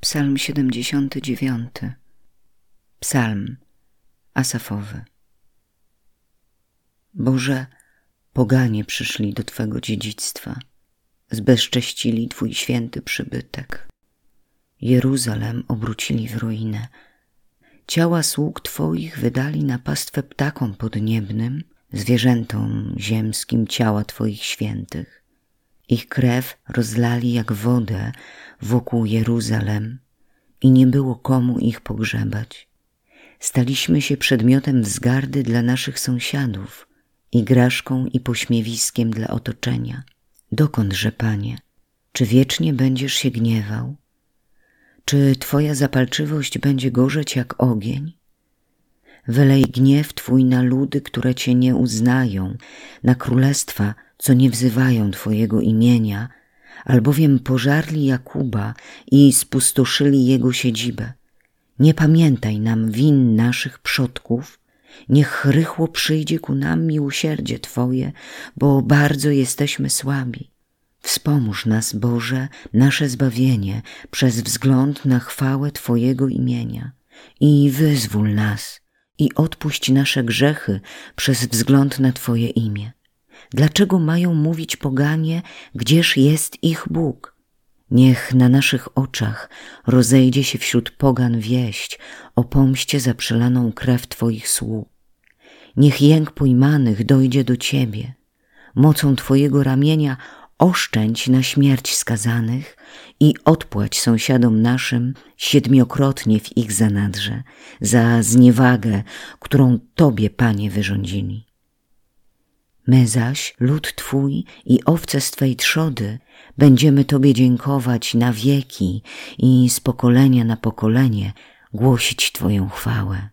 Psalm 79. Psalm Asafowy. Boże, poganie przyszli do Twego dziedzictwa, zbezcześcili Twój święty przybytek. Jeruzalem obrócili w ruinę. Ciała sług Twoich wydali na pastwę ptakom podniebnym, zwierzętom ziemskim ciała Twoich świętych. Ich krew rozlali jak wodę wokół Jeruzalem i nie było komu ich pogrzebać. Staliśmy się przedmiotem wzgardy dla naszych sąsiadów, igraszką i pośmiewiskiem dla otoczenia. Dokądże, Panie? Czy wiecznie będziesz się gniewał? Czy Twoja zapalczywość będzie gorzeć jak ogień? Wylej gniew Twój na ludy, które Cię nie uznają, na królestwa, co nie wzywają Twojego imienia, albowiem pożarli Jakuba i spustoszyli jego siedzibę. Nie pamiętaj nam win naszych przodków, niech rychło przyjdzie ku nam miłosierdzie Twoje, bo bardzo jesteśmy słabi. Wspomóż nas, Boże, nasze zbawienie przez wzgląd na chwałę Twojego imienia i wyzwól nas i odpuść nasze grzechy przez wzgląd na Twoje imię. Dlaczego mają mówić poganie, gdzież jest ich Bóg? Niech na naszych oczach rozejdzie się wśród pogan wieść o pomście za przelaną krew Twoich sług. Niech jęk pojmanych dojdzie do Ciebie. Mocą Twojego ramienia oszczędź na śmierć skazanych i odpłać sąsiadom naszym siedmiokrotnie w ich zanadrze za zniewagę, którą Tobie, Panie, wyrządzili. My zaś, lud Twój i owce z Twej trzody, będziemy Tobie dziękować na wieki i z pokolenia na pokolenie głosić Twoją chwałę.